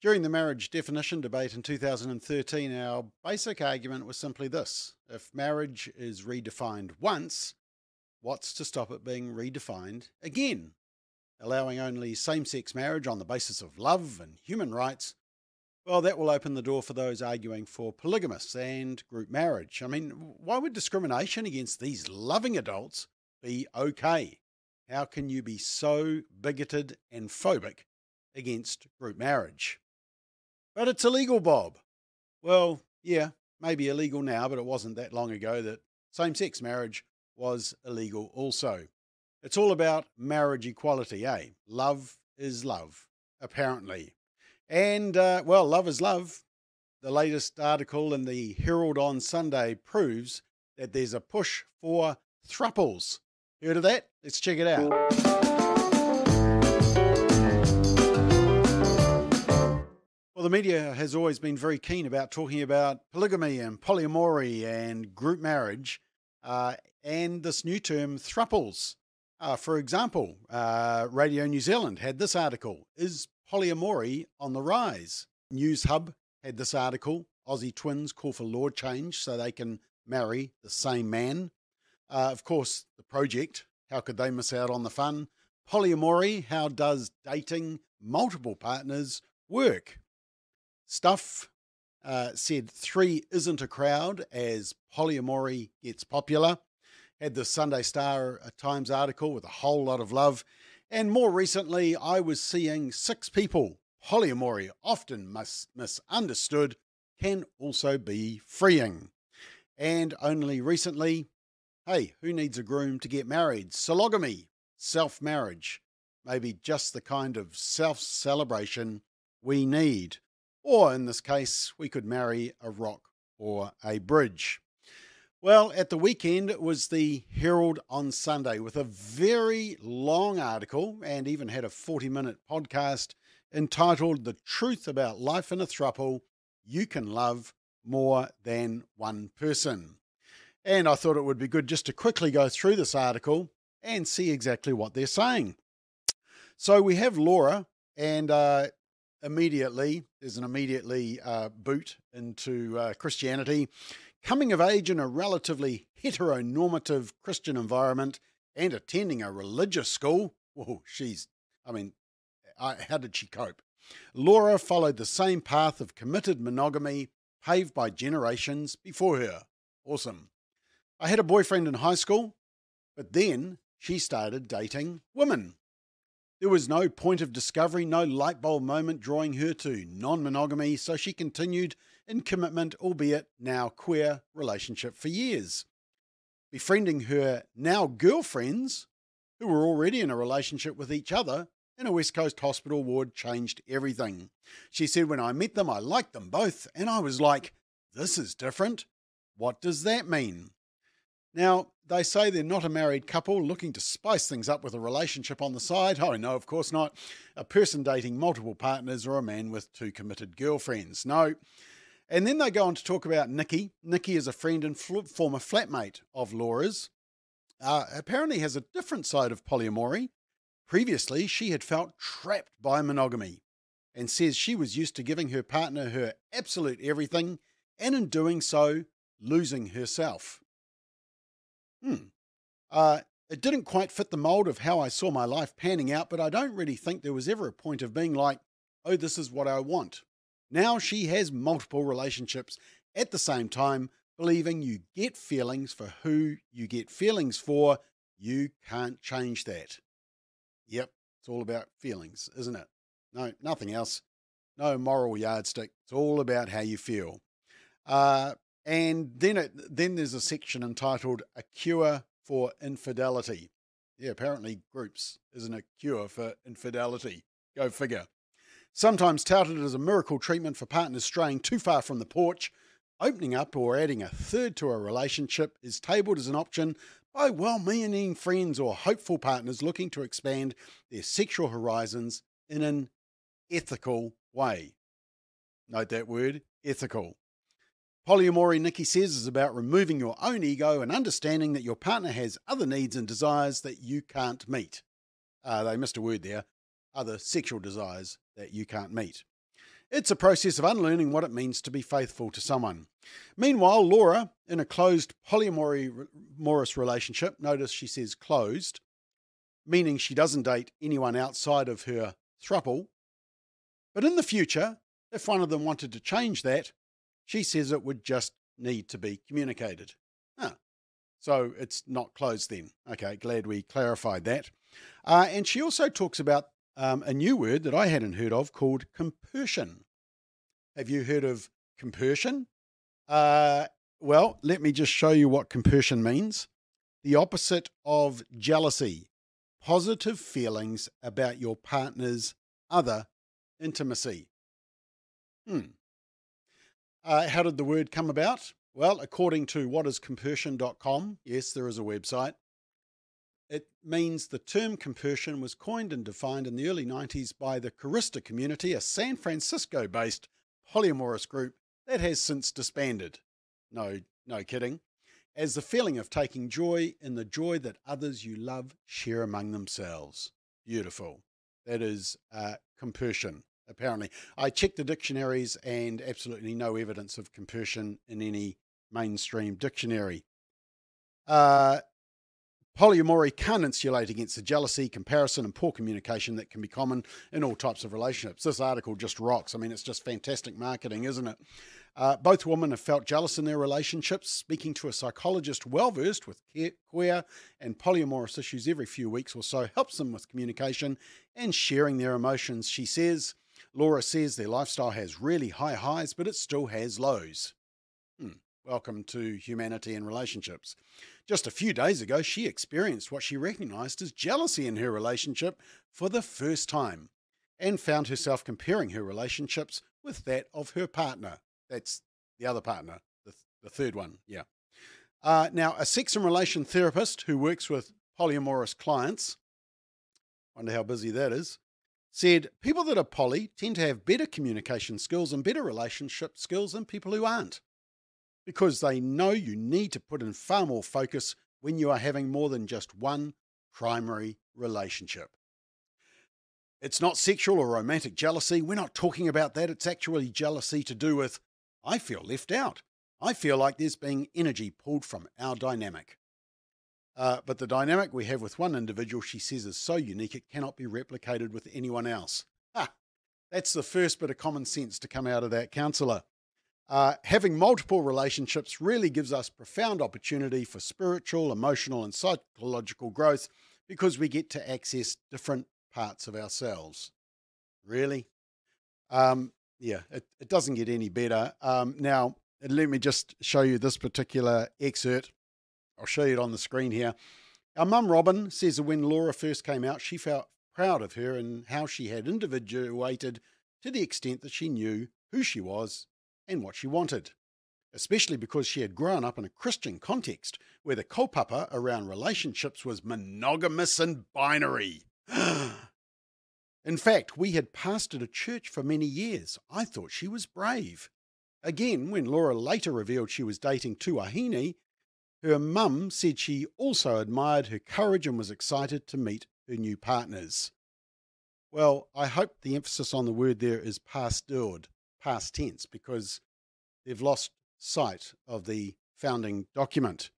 During the marriage definition debate in 2013, our basic argument was simply this if marriage is redefined once, what's to stop it being redefined again? Allowing only same sex marriage on the basis of love and human rights, well, that will open the door for those arguing for polygamous and group marriage. I mean, why would discrimination against these loving adults be okay? How can you be so bigoted and phobic against group marriage? But it's illegal, Bob. Well, yeah, maybe illegal now, but it wasn't that long ago that same sex marriage was illegal also. It's all about marriage equality, eh? Love is love, apparently. And, uh, well, love is love. The latest article in the Herald on Sunday proves that there's a push for throuples. Heard of that? Let's check it out. Well, the media has always been very keen about talking about polygamy and polyamory and group marriage uh, and this new term, throuples. Uh, for example, uh, Radio New Zealand had this article Is polyamory on the rise? Newshub had this article Aussie twins call for law change so they can marry the same man. Uh, of course, the project, how could they miss out on the fun? Polyamory, how does dating multiple partners work? Stuff uh, said three isn't a crowd as polyamory gets popular. Had the Sunday Star Times article with a whole lot of love. And more recently, I was seeing six people. Polyamory, often mis- misunderstood, can also be freeing. And only recently, hey, who needs a groom to get married? Sologamy, self marriage, maybe just the kind of self celebration we need. Or in this case, we could marry a rock or a bridge. Well, at the weekend, it was the Herald on Sunday with a very long article and even had a 40 minute podcast entitled The Truth About Life in a Throuple You Can Love More Than One Person. And I thought it would be good just to quickly go through this article and see exactly what they're saying. So we have Laura, and uh, immediately, there's an immediately uh, boot into uh, Christianity. Coming of age in a relatively heteronormative Christian environment and attending a religious school. Whoa, she's, I mean, I, how did she cope? Laura followed the same path of committed monogamy paved by generations before her. Awesome. I had a boyfriend in high school, but then she started dating women. There was no point of discovery, no light bulb moment drawing her to non monogamy, so she continued in commitment, albeit now queer, relationship for years. Befriending her now girlfriends, who were already in a relationship with each other, in a West Coast hospital ward changed everything. She said, When I met them, I liked them both, and I was like, This is different. What does that mean? Now, they say they're not a married couple looking to spice things up with a relationship on the side. Oh, no, of course not. A person dating multiple partners or a man with two committed girlfriends. No. And then they go on to talk about Nikki. Nikki is a friend and fl- former flatmate of Laura's. Uh, apparently has a different side of polyamory. Previously, she had felt trapped by monogamy and says she was used to giving her partner her absolute everything and in doing so, losing herself. Hmm. Uh, it didn't quite fit the mold of how I saw my life panning out, but I don't really think there was ever a point of being like, oh, this is what I want. Now she has multiple relationships at the same time, believing you get feelings for who you get feelings for. You can't change that. Yep, it's all about feelings, isn't it? No, nothing else. No moral yardstick. It's all about how you feel. Uh, and then it, then there's a section entitled "A Cure for Infidelity." Yeah, apparently groups isn't a cure for infidelity. Go figure. Sometimes touted as a miracle treatment for partners straying too far from the porch, opening up or adding a third to a relationship is tabled as an option by well meaning friends or hopeful partners looking to expand their sexual horizons in an ethical way. Note that word ethical. Polyamory, Nikki says, is about removing your own ego and understanding that your partner has other needs and desires that you can't meet. Uh, they missed a word there other sexual desires that you can't meet. It's a process of unlearning what it means to be faithful to someone. Meanwhile, Laura, in a closed polyamory Morris relationship, notice she says closed, meaning she doesn't date anyone outside of her throuple. But in the future, if one of them wanted to change that, she says it would just need to be communicated. So it's not closed then. Okay, glad we clarified that. Uh, and she also talks about um, a new word that I hadn't heard of called compersion. Have you heard of compersion? Uh, well, let me just show you what compersion means. The opposite of jealousy, positive feelings about your partner's other intimacy. Hmm. Uh, how did the word come about? Well, according to whatiscompersion.com, yes, there is a website, it means the term compersion was coined and defined in the early 90s by the Kerista community, a San Francisco based polyamorous group that has since disbanded. No, no kidding. As the feeling of taking joy in the joy that others you love share among themselves. Beautiful. That is uh, compersion, apparently. I checked the dictionaries and absolutely no evidence of compersion in any mainstream dictionary. Uh, Polyamory can insulate against the jealousy, comparison, and poor communication that can be common in all types of relationships. This article just rocks. I mean, it's just fantastic marketing, isn't it? Uh, both women have felt jealous in their relationships. Speaking to a psychologist well versed with queer and polyamorous issues every few weeks or so helps them with communication and sharing their emotions. She says, Laura says their lifestyle has really high highs, but it still has lows. Hmm. Welcome to humanity and relationships. Just a few days ago, she experienced what she recognized as jealousy in her relationship for the first time and found herself comparing her relationships with that of her partner. That's the other partner, the, th- the third one, yeah. Uh, now, a sex and relation therapist who works with polyamorous clients, wonder how busy that is, said people that are poly tend to have better communication skills and better relationship skills than people who aren't because they know you need to put in far more focus when you are having more than just one primary relationship. It's not sexual or romantic jealousy. We're not talking about that. It's actually jealousy to do with, I feel left out. I feel like there's being energy pulled from our dynamic. Uh, but the dynamic we have with one individual, she says, is so unique it cannot be replicated with anyone else. Ha! That's the first bit of common sense to come out of that counsellor. Uh, having multiple relationships really gives us profound opportunity for spiritual, emotional, and psychological growth because we get to access different parts of ourselves. Really? Um, yeah, it, it, doesn't get any better. Um, now, let me just show you this particular excerpt. I'll show you it on the screen here. Our mum Robin says that when Laura first came out, she felt proud of her and how she had individuated to the extent that she knew who she was and what she wanted, especially because she had grown up in a Christian context where the kaupapa around relationships was monogamous and binary. in fact, we had pastored a church for many years. I thought she was brave. Again, when Laura later revealed she was dating Tuahine, her mum said she also admired her courage and was excited to meet her new partners. Well, I hope the emphasis on the word there is past pastored past tense because they've lost sight of the founding document.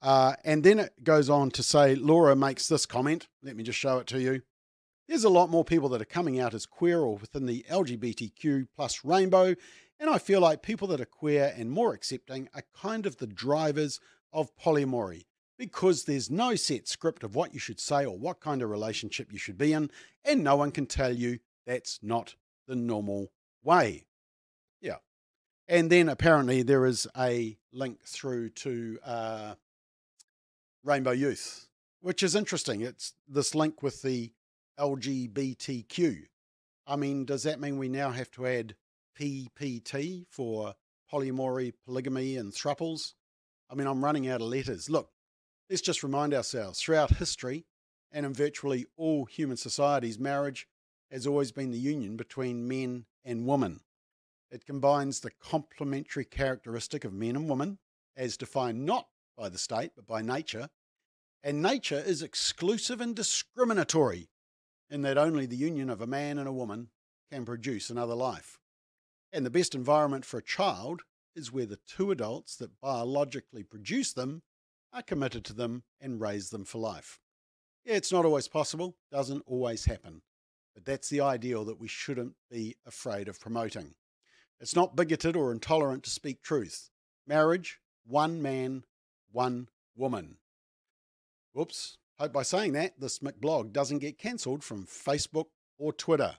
Uh, and then it goes on to say Laura makes this comment. Let me just show it to you. There's a lot more people that are coming out as queer or within the LGBTQ plus rainbow, and I feel like people that are queer and more accepting are kind of the drivers of polyamory because there's no set script of what you should say or what kind of relationship you should be in, and no one can tell you that's not the normal way. Yeah. And then apparently there is a link through to uh, Rainbow Youth, which is interesting. It's this link with the LGBTQ. I mean, does that mean we now have to add PPT for polyamory, polygamy, and throuples? I mean, I'm running out of letters. Look, let's just remind ourselves throughout history and in virtually all human societies, marriage has always been the union between men and women. It combines the complementary characteristic of men and women, as defined not by the state but by nature. And nature is exclusive and discriminatory in that only the union of a man and a woman can produce another life. And the best environment for a child is where the two adults that biologically produce them are committed to them and raise them for life. Yeah, it's not always possible, doesn't always happen, but that's the ideal that we shouldn't be afraid of promoting. It's not bigoted or intolerant to speak truth. Marriage, one man, one woman. Whoops. Hope by saying that, this McBlog doesn't get cancelled from Facebook or Twitter.